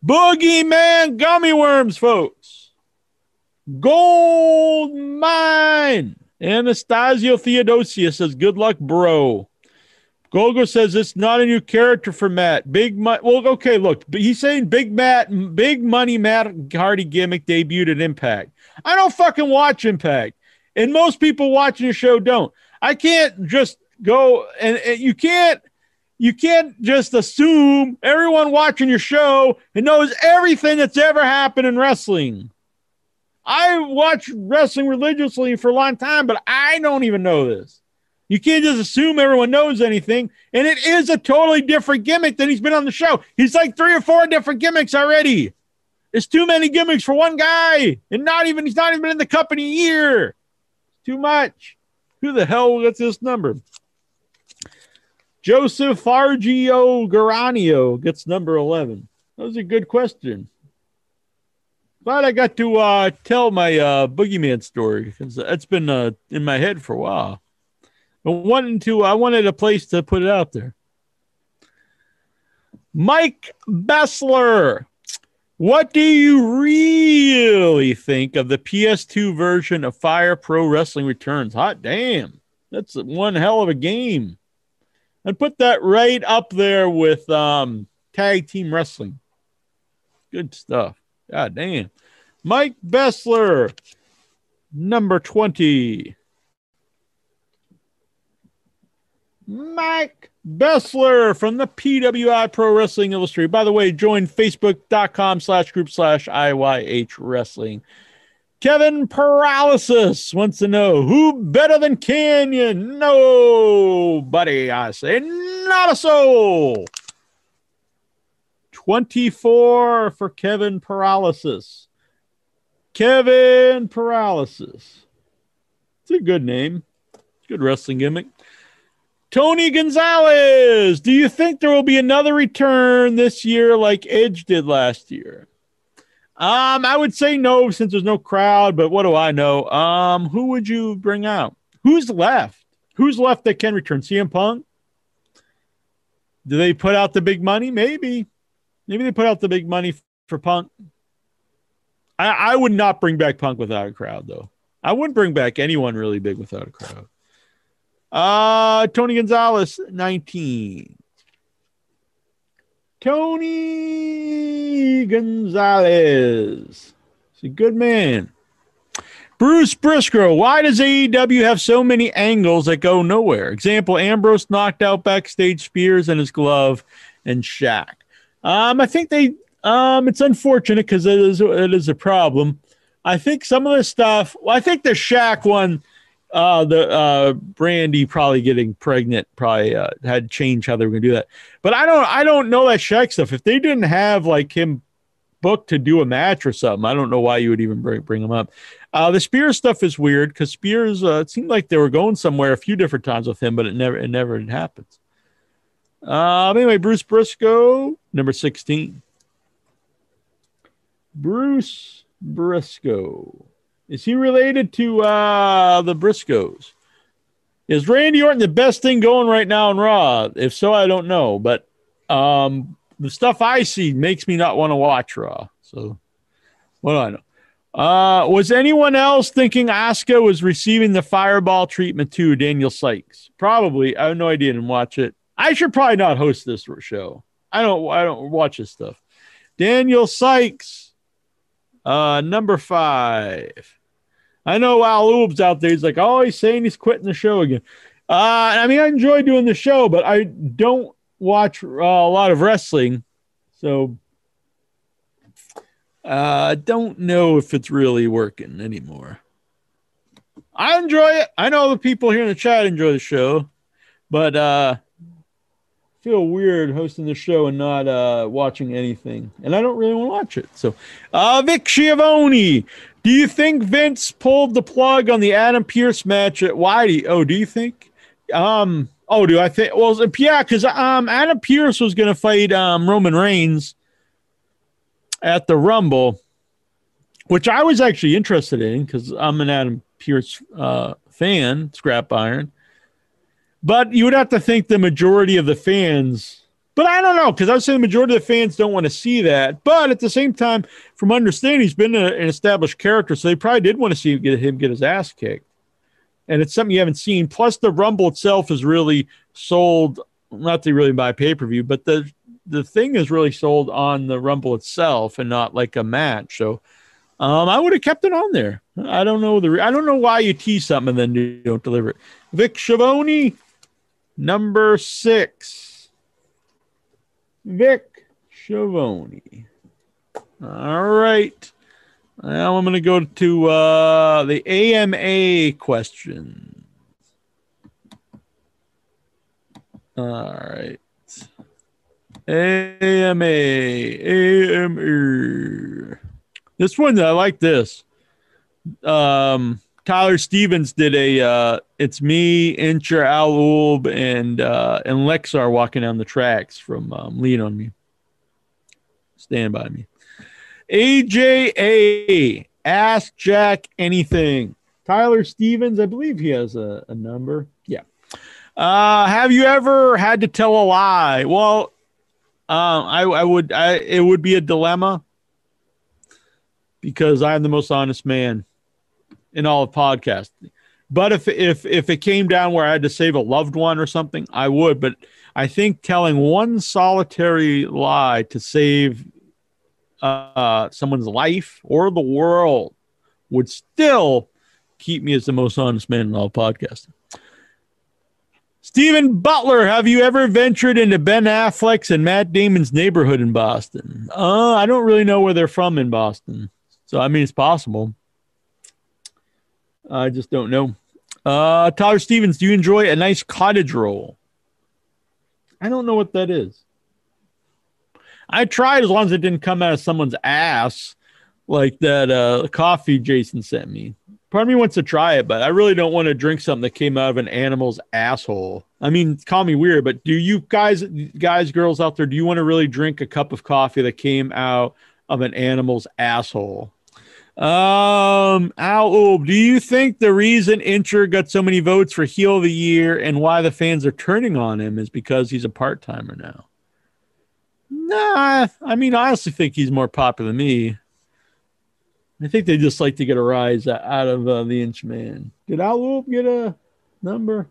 Boogeyman gummy worms, folks. Gold mine. Anastasio Theodosia says, Good luck, bro. Golgo says it's not a new character for Matt. Big money. Well, okay, look, he's saying Big Matt, Big Money Matt Hardy gimmick debuted at Impact. I don't fucking watch Impact, and most people watching the show don't. I can't just go and, and you can't you can't just assume everyone watching your show and knows everything that's ever happened in wrestling. I watch wrestling religiously for a long time, but I don't even know this. You can't just assume everyone knows anything. And it is a totally different gimmick than he's been on the show. He's like three or four different gimmicks already. It's too many gimmicks for one guy. And not even, he's not even in the company year. Too much. Who the hell gets this number? Joseph Fargio Garanio gets number 11. That was a good question. Glad I got to uh, tell my uh, boogeyman story because that's been uh, in my head for a while. I wanted to, I wanted a place to put it out there. Mike Bessler, what do you really think of the PS2 version of Fire Pro Wrestling Returns? Hot damn, that's one hell of a game. I'd put that right up there with um, tag team wrestling. Good stuff. God damn. Mike Bessler, number 20. Mike Bessler from the PWI Pro Wrestling Illustrated. By the way, join facebook.com slash group slash IYH Wrestling. Kevin Paralysis wants to know who better than Kanyon? Nobody, I say. Not a soul. 24 for Kevin Paralysis. Kevin Paralysis. It's a good name. Good wrestling gimmick. Tony Gonzalez, do you think there will be another return this year like Edge did last year? Um, I would say no since there's no crowd, but what do I know? Um, who would you bring out? Who's left? Who's left that can return? CM Punk? Do they put out the big money? Maybe. Maybe they put out the big money for Punk. I, I would not bring back Punk without a crowd, though. I wouldn't bring back anyone really big without a crowd. Uh, Tony Gonzalez, 19. Tony Gonzalez. He's a good man. Bruce Briscoe, why does AEW have so many angles that go nowhere? Example, Ambrose knocked out backstage Spears and his glove and Shaq. Um, I think they um it's unfortunate because it is it is a problem. I think some of the stuff well, I think the Shaq one uh, the uh, Brandi probably getting pregnant probably uh, had changed how they were going to do that. But I don't I don't know that Shaq stuff. If they didn't have like him booked to do a match or something, I don't know why you would even bring bring him up. Uh, the Spears stuff is weird because Spears uh, it seemed like they were going somewhere a few different times with him, but it never it never happens. Uh, anyway, Bruce Briscoe, number sixteen. Bruce Briscoe. Is he related to uh, the Briscoes? Is Randy Orton the best thing going right now in Raw? If so, I don't know. But um, the stuff I see makes me not want to watch Raw. So, what do I know? Uh, was anyone else thinking Asuka was receiving the fireball treatment too? Daniel Sykes, probably. I have no idea. Didn't watch it. I should probably not host this show. I don't. I don't watch this stuff. Daniel Sykes uh, number five. I know Al Oob's out there. He's like, oh, he's saying he's quitting the show again. Uh, I mean, I enjoy doing the show, but I don't watch uh, a lot of wrestling. So I uh, don't know if it's really working anymore. I enjoy it. I know the people here in the chat enjoy the show, but uh, feel weird hosting the show and not uh, watching anything, and I don't really want to watch it. So, uh, Vic Schiavone, do you think Vince pulled the plug on the Adam Pearce match at Whitey? Oh, do you think? Um, oh, do I think? Well, yeah, because um, Adam Pearce was going to fight um, Roman Reigns at the Rumble, which I was actually interested in because I'm an Adam Pearce uh, fan, scrap iron. But you would have to think the majority of the fans, but I don't know, because I would say the majority of the fans don't want to see that. But at the same time, from understanding, he's been a, an established character, so they probably did want to see him get, him get his ass kicked. And it's something you haven't seen. Plus, the Rumble itself is really sold not to really buy pay per view, but the the thing is really sold on the Rumble itself and not like a match. So um, I would have kept it on there. I don't know the re- I don't know why you tease something and then you don't deliver it. Vic Schiavone, number six. Vic Schiavone. All right. Now I'm going to go to uh, the AMA question. All right. AMA, AMA. This one, I like this. Um, Tyler Stevens did a. Uh, it's me, Incher, Al Ulb, and uh, and Lexar walking down the tracks from um, Lean on Me. Stand by me. AJA, ask Jack anything. Tyler Stevens, I believe he has a, a number. Yeah. Uh, have you ever had to tell a lie? Well, um, I, I would. I it would be a dilemma because I'm the most honest man in all of podcasting. But if if if it came down where I had to save a loved one or something, I would. But I think telling one solitary lie to save uh, someone's life or the world would still keep me as the most honest man in all podcasting. Stephen Butler, have you ever ventured into Ben Affleck's and Matt Damon's neighborhood in Boston? Uh, I don't really know where they're from in Boston. So, I mean, it's possible. I just don't know. Uh, Tyler Stevens, do you enjoy a nice cottage roll? I don't know what that is. I tried as long as it didn't come out of someone's ass like that uh, coffee Jason sent me. Part of me wants to try it, but I really don't want to drink something that came out of an animal's asshole. I mean, call me weird, but do you guys, guys, girls out there, do you want to really drink a cup of coffee that came out of an animal's asshole? Um, Al Ulb, do you think the reason Incher got so many votes for heel of the year and why the fans are turning on him is because he's a part timer now? Nah, I mean, I honestly think he's more popular than me. I think they just like to get a rise out of uh, the inch man. Did Al Ulb get a number?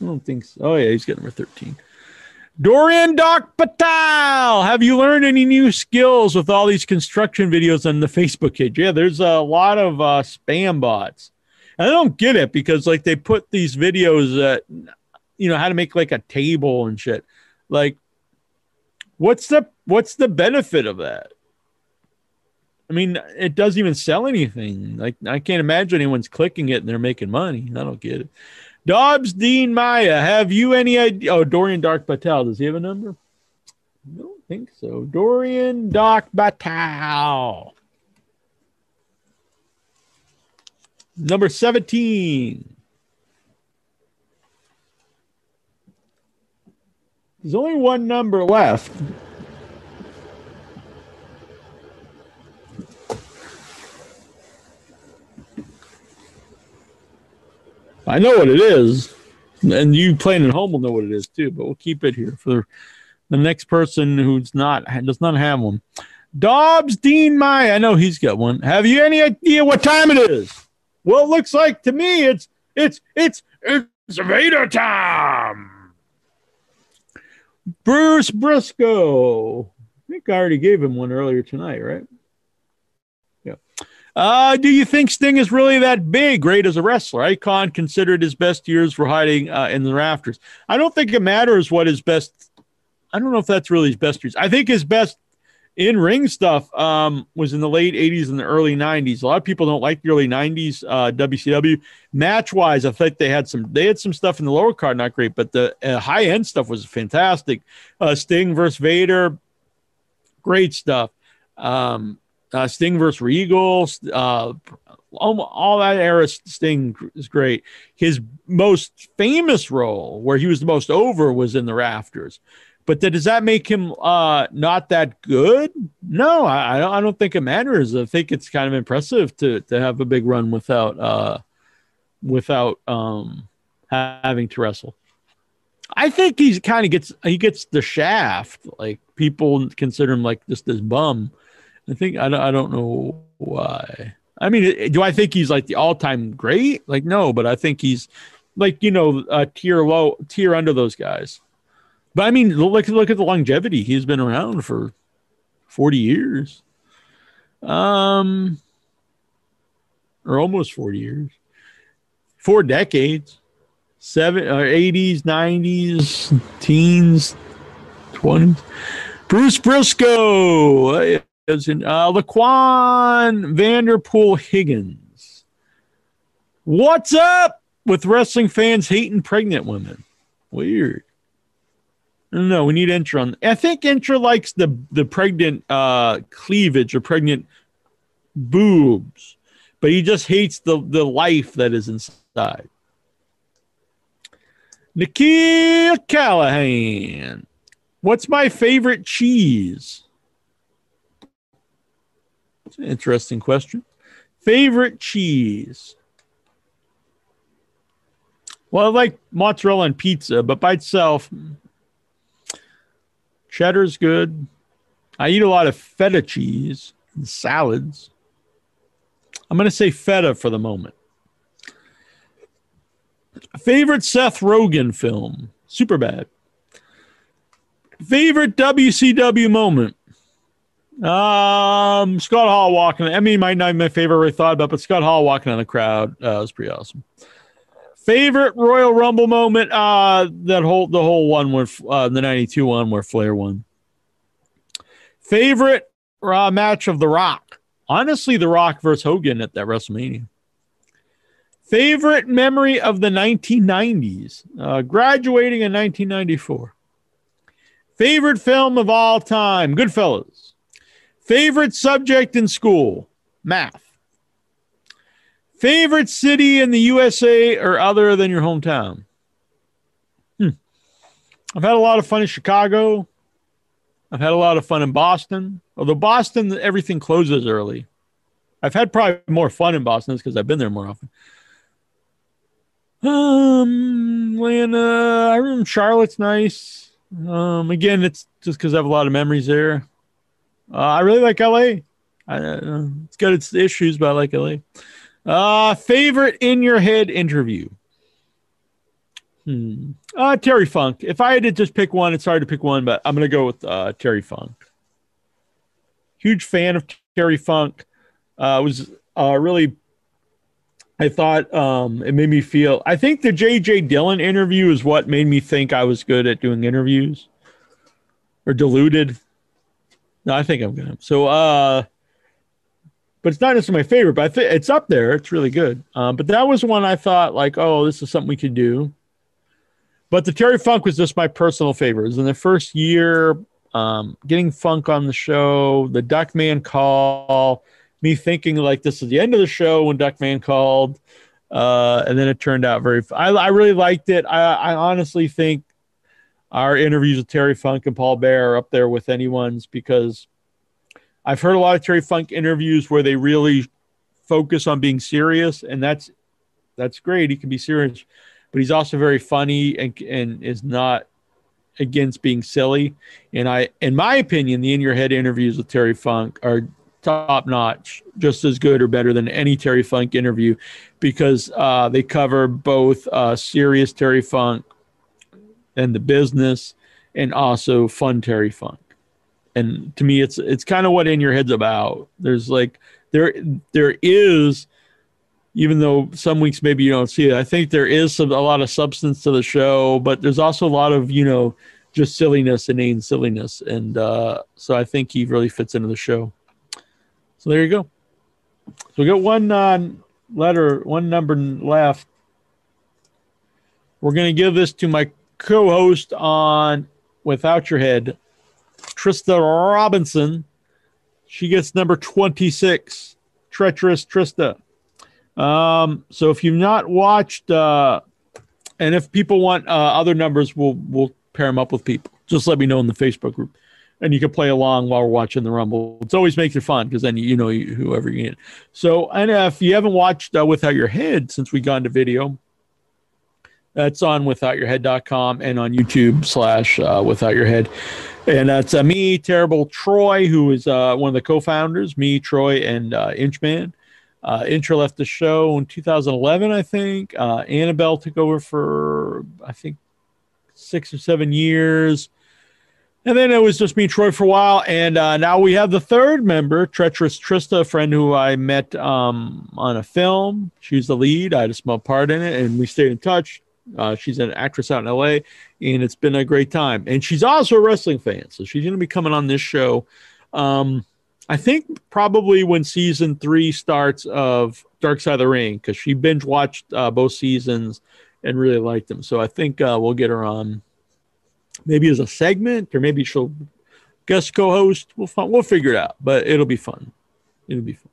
I don't think so. Oh, yeah, he's got number 13. Dorian Doc Patel, have you learned any new skills with all these construction videos on the Facebook page? Yeah, there's a lot of uh, spam bots. And I don't get it because, like, they put these videos that, you know, how to make like a table and shit. Like, what's the what's the benefit of that? I mean, it doesn't even sell anything. Like I can't imagine anyone's clicking it and they're making money. I don't get it. Dobbs Dean Maya, have you any idea? Oh, Dorian Dark Patel. Does he have a number? I don't think so. Dorian Dark Patel. Number 17. There's only one number left. I know what it is, and you playing at home will know what it is too. But we'll keep it here for the next person who's not does not have one. Dobbs Dean Maya, I know he's got one. Have you any idea what time it is? Well, it looks like to me it's it's it's it's Vader time. Bruce Briscoe. I think I already gave him one earlier tonight, right? Yeah. Uh, do you think Sting is really that big, great as a wrestler? Icon considered his best years were hiding uh, in the rafters. I don't think it matters what his best. I don't know if that's really his best years. I think his best in ring stuff um, was in the late 80s and the early 90s. A lot of people don't like the early 90s uh, WCW. Match wise, I think they had some they had some stuff in the lower card, not great, but the uh, high end stuff was fantastic. Uh, Sting versus Vader, great stuff. Um, uh, Sting versus Regal, uh, all, that era Sting is great. His most famous role, where he was the most over, was in the rafters. But does that make him uh, not that good? No, I, I don't think it matters. I think it's kind of impressive to to have a big run without uh, without um, having to wrestle. I think he kind of gets he gets the shaft. Like people consider him like just this bum. I think I don't, I don't know why. I mean, do I think he's like the all time great? Like no, but I think he's like you know a tier low tier under those guys. But I mean, look look at the longevity. He's been around for forty years, um, or almost forty years, four decades, seven or eighties, nineties, teens, twenties. Bruce Briscoe, in uh, Laquan Vanderpool Higgins. What's up with wrestling fans hating pregnant women? Weird. No. We need Intra on. I think Intra likes the the pregnant uh, cleavage or pregnant boobs, but he just hates the the life that is inside. Nikhil Callahan. What's my favorite cheese? Interesting question. Favorite cheese? Well, I like mozzarella and pizza, but by itself, cheddar's good. I eat a lot of feta cheese and salads. I'm going to say feta for the moment. Favorite Seth Rogen film? Superbad. Favorite WCW moment? Um, Scott Hall walking. I mean, might not be my favorite I thought about, but Scott Hall walking on the crowd uh, was pretty awesome. Favorite Royal Rumble moment? Uh, that whole the whole one where uh, the '92 one where Flair won. Favorite uh, match of The Rock? Honestly, The Rock versus Hogan at that WrestleMania. Favorite memory of the 1990s? Uh, graduating in 1994. Favorite film of all time? Goodfellas. Favorite subject in school? Math. Favorite city in the USA or other than your hometown? Hmm. I've had a lot of fun in Chicago. I've had a lot of fun in Boston. Although Boston, everything closes early. I've had probably more fun in Boston because I've been there more often. Um, Atlanta, I remember Charlotte's nice. Um, again, it's just because I have a lot of memories there. Uh, I really like LA. I, uh, it's got its issues, but I like LA. Uh, favorite in your head interview? Hmm. Uh, Terry Funk. If I had to just pick one, it's hard to pick one, but I'm going to go with uh, Terry Funk. Huge fan of Terry Funk. Uh, was uh, really, I thought um, it made me feel. I think the J.J. Dillon interview is what made me think I was good at doing interviews or deluded. No, I think I'm gonna. So, uh, but it's not necessarily my favorite, but I think it's up there. It's really good. Um, but that was one I thought like, oh, this is something we could do. But the Terry Funk was just my personal favorite. In the first year, um, getting Funk on the show, the Duckman call, me thinking like this is the end of the show when Duckman called, uh, and then it turned out very. I, I really liked it. I, I honestly think our interviews with Terry Funk and Paul Bearer are up there with anyone's because I've heard a lot of Terry Funk interviews where they really focus on being serious, and that's that's great. He can be serious, but he's also very funny and and is not against being silly. And I, in my opinion, the in your head interviews with Terry Funk are top notch, just as good or better than any Terry Funk interview, because uh, they cover both uh, serious Terry Funk and the business, and also fun Terry Funk. And to me it's it's kind of what in your head's about. There's like there there is even though some weeks maybe you don't see it i think there is some, a lot of substance to the show but there's also a lot of you know just silliness inane silliness. And uh, so i think he really fits into the show. So there you go. So we got one uh, letter one number left. We're going to give this to my co-host on without your head Trista Robinson. She gets number 26, Treacherous Trista. Um, so if you've not watched, uh, and if people want uh, other numbers, we'll we'll pair them up with people. Just let me know in the Facebook group, and you can play along while we're watching the Rumble. It's always makes it fun because then you, know whoever you get. So, and if you haven't watched uh, Without Your Head since we got into video, that's on withoutyourhead.com and on YouTube slash uh, Without Your Head. And that's uh, me, Terrible Troy, who is uh, one of the co-founders. Me, Troy, and uh, Inchman. Uh, Intra left the show in 2011, I think. Uh, Annabelle took over for I think six or seven years. And then it was just me Troy for a while. And uh, now we have the third member, Treacherous Trista, a friend who I met um, on a film. She's the lead. I had a small part in it, and we stayed in touch. Uh, she's an actress out in LA, and it's been a great time. And she's also a wrestling fan, so she's going to be coming on this show. Um, I think probably when season three starts of Dark Side of the Ring, because she binge watched uh, both seasons and really liked them. So I think uh, we'll get her on maybe as a segment, or maybe she'll guest co-host. We'll we'll figure it out, but it'll be fun. It'll be fun.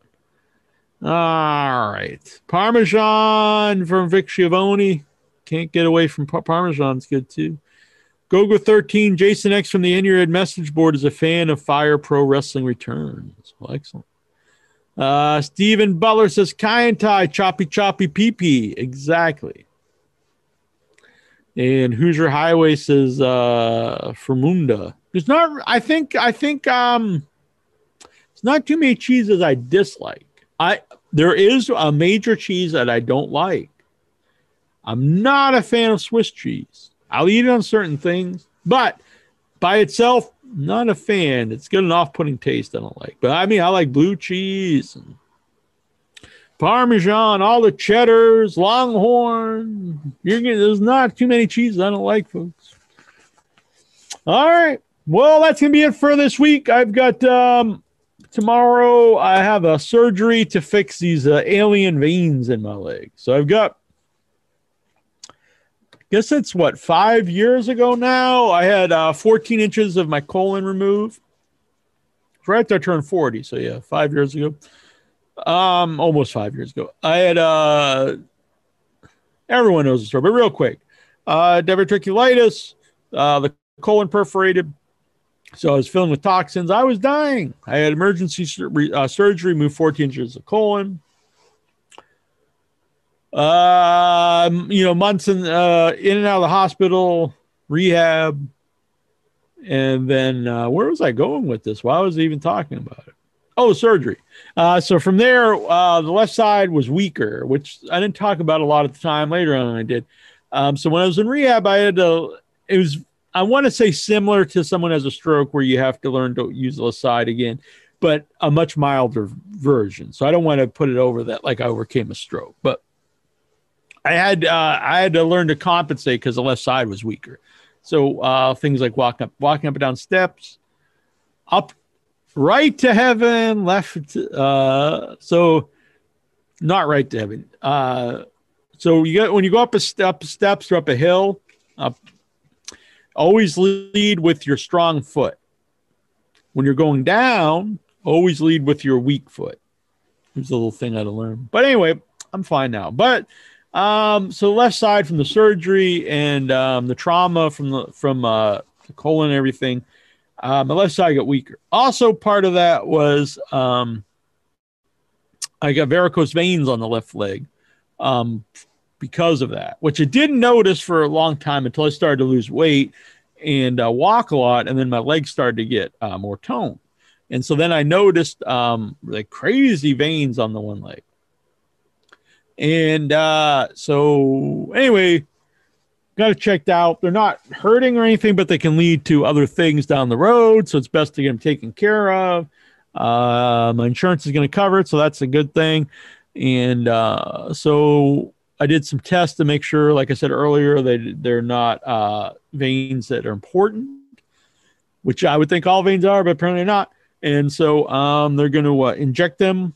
All right, Parmesan from Vic Schiavone. Can't get away from par- Parmesan's good too. Gogo 13, Jason X from the In Your Head message board is a fan of Fire Pro Wrestling Returns. Well, excellent. Uh, Stephen Butler says, Kaientai, choppy, choppy, pee pee. Exactly. And Hoosier Highway says, uh, Fermunda. There's not, I think, I think, um, it's not too many cheeses I dislike. I, there is a major cheese that I don't like. I'm not a fan of Swiss cheese. I'll eat it on certain things, but by itself, not a fan. It's got an off-putting taste I don't like. But I mean, I like blue cheese and Parmesan, all the cheddars, Longhorn. You're getting there's not too many cheeses I don't like, folks. All right. Well, that's gonna be it for this week. I've got um tomorrow. I have a surgery to fix these uh, alien veins in my leg. So I've got guess it's what five years ago now. I had uh, 14 inches of my colon removed. Right after I turned 40, so yeah, five years ago. Um, almost five years ago. I had uh, everyone knows the story, but real quick, uh, diverticulitis, uh, the colon perforated. So I was filling with toxins. I was dying. I had emergency sur- uh, surgery, moved 14 inches of colon um, you know, months in uh, in and out of the hospital, rehab, and then uh, where was I going with this? Why was I even talking about it? Oh, surgery. Uh, so from there, uh, the left side was weaker, which I didn't talk about a lot at the time. Later on, I did. Um, so when I was in rehab, I had to. It was I want to say similar to someone has a stroke, where you have to learn to use the left side again, but a much milder version. So I don't want to put it over that like I overcame a stroke, but I had uh, I had to learn to compensate because the left side was weaker. So uh, things like walking up, walking up and down steps, up, right to heaven, left. Uh, so not right to heaven. Uh, so you get when you go up a step, steps or up a hill, up, always lead with your strong foot. When you're going down, always lead with your weak foot. Here's a little thing I had to learn. But anyway, I'm fine now. But um, so left side from the surgery and um, the trauma from the from uh, the colon and everything, um, the left side got weaker. Also, part of that was um, I got varicose veins on the left leg um, because of that, which I didn't notice for a long time until I started to lose weight and uh, walk a lot, and then my legs started to get uh, more toned. And so then I noticed um, like crazy veins on the one leg. And uh, so, anyway, got it checked out. They're not hurting or anything, but they can lead to other things down the road. So it's best to get them taken care of. Uh, my insurance is going to cover it, so that's a good thing. And uh, so I did some tests to make sure, like I said earlier, they they're not uh, veins that are important, which I would think all veins are, but apparently not. And so um, they're going to inject them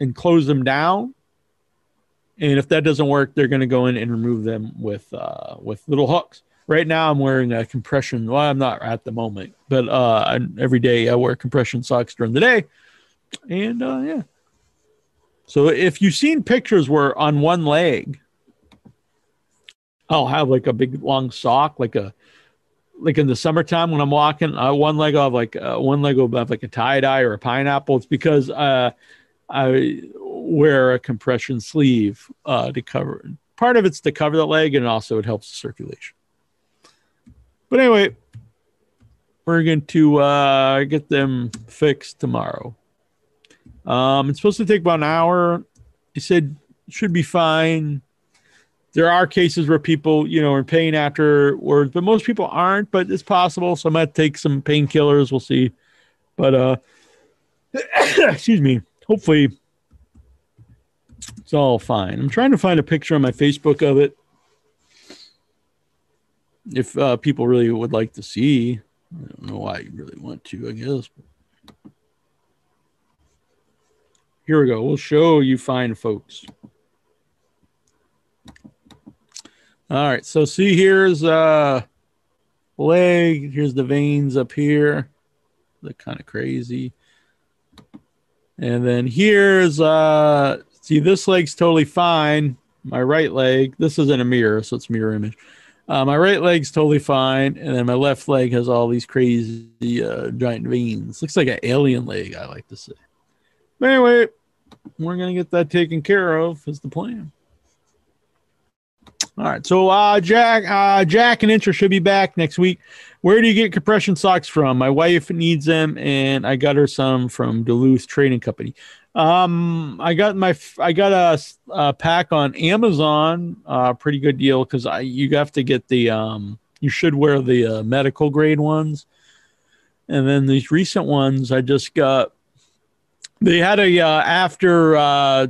and close them down and if that doesn't work, they're going to go in and remove them with uh, with little hooks. Right now, I'm wearing a compression. Well, I'm not at the moment, but uh, every day I wear compression socks during the day, and uh, yeah. So if you've seen pictures where on one leg, I'll have like a big long sock, like a like in the summertime when I'm walking, uh, one leg I'll have like uh, one leg will have like a tie dye or a pineapple. It's because uh, I wear a compression sleeve uh, to cover. Part of it's to cover the leg, and also it helps the circulation. But anyway, we're going to uh, get them fixed tomorrow. Um, it's supposed to take about an hour. He said should be fine. there are cases where people, you know, are in pain afterwards, but most people aren't. But it's possible. So I might take some painkillers. We'll see. But uh, excuse me. Hopefully, it's all fine. I'm trying to find a picture on my Facebook of it. If uh, people really would like to see, I don't know why you really want to. I guess. Here we go. We'll show you fine folks. All right. So see here's uh leg. Here's the veins up here. They're kind of crazy. And then here's uh see this leg's totally fine. My right leg, this isn't a mirror, so it's mirror image. Uh, my right leg's totally fine, and then my left leg has all these crazy uh, giant veins. Looks like an alien leg, I like to say. But anyway, we're gonna get that taken care of. Is the plan. All right. So uh Jack uh Jack and Intra should be back next week. Where do you get compression socks from? My wife needs them and I got her some from Duluth Trading Company. Um I got my I got a, a pack on Amazon, uh pretty good deal cuz I you have to get the um you should wear the uh, medical grade ones. And then these recent ones I just got they had a uh, after uh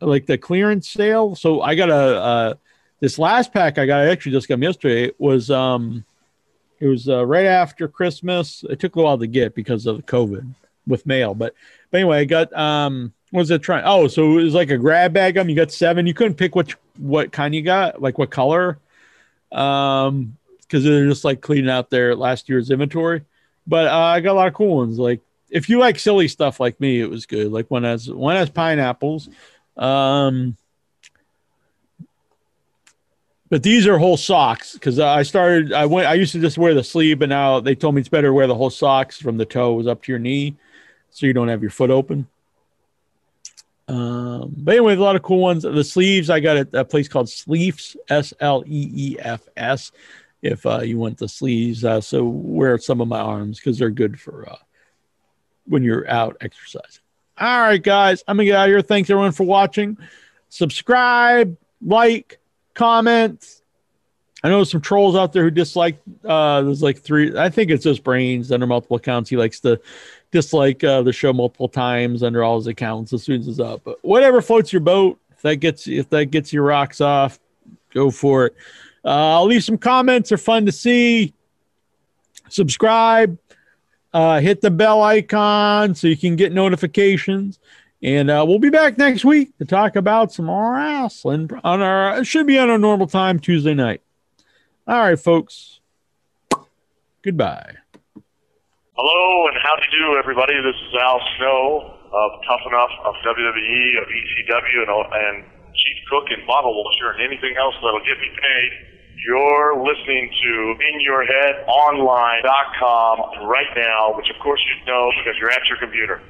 like the clearance sale. So I got a uh this last pack I got, I actually just got them yesterday, was um, it was uh, right after Christmas. It took a while to get because of the COVID with mail, but but anyway, I got um, what was it trying? Oh, so it was like a grab bag. Them, you got seven. You couldn't pick which what kind you got, like what color, um, because they're just like cleaning out their last year's inventory. But uh, I got a lot of cool ones. Like if you like silly stuff like me, it was good. Like one has one has pineapples. Um, but these are whole socks because I started. I went. I used to just wear the sleeve, but now they told me it's better to wear the whole socks from the toes up to your knee, so you don't have your foot open. Um, but anyway, a lot of cool ones. The sleeves I got at a place called Sleefs, S L E E F S. If uh, you want the sleeves, uh, so wear some of my arms because they're good for uh, when you're out exercising. All right, guys, I'm gonna get out of here. Thanks everyone for watching. Subscribe, like comments. I know some trolls out there who dislike. Uh, there's like three. I think it's just brains under multiple accounts. He likes to dislike uh, the show multiple times under all his accounts as soon as it's up. But whatever floats your boat. If that gets if that gets your rocks off, go for it. Uh, I'll leave some comments. They're fun to see. Subscribe. Uh, hit the bell icon so you can get notifications. And uh, we'll be back next week to talk about some more wrestling on our, it should be on our normal time Tuesday night. All right, folks. Goodbye. Hello and how do you do, everybody? This is Al Snow of Tough Enough of WWE, of ECW, and, and Chief Cook and Bottle Washer, and anything else that'll get me paid. You're listening to InYourHeadOnline.com right now, which of course you know because you're at your computer.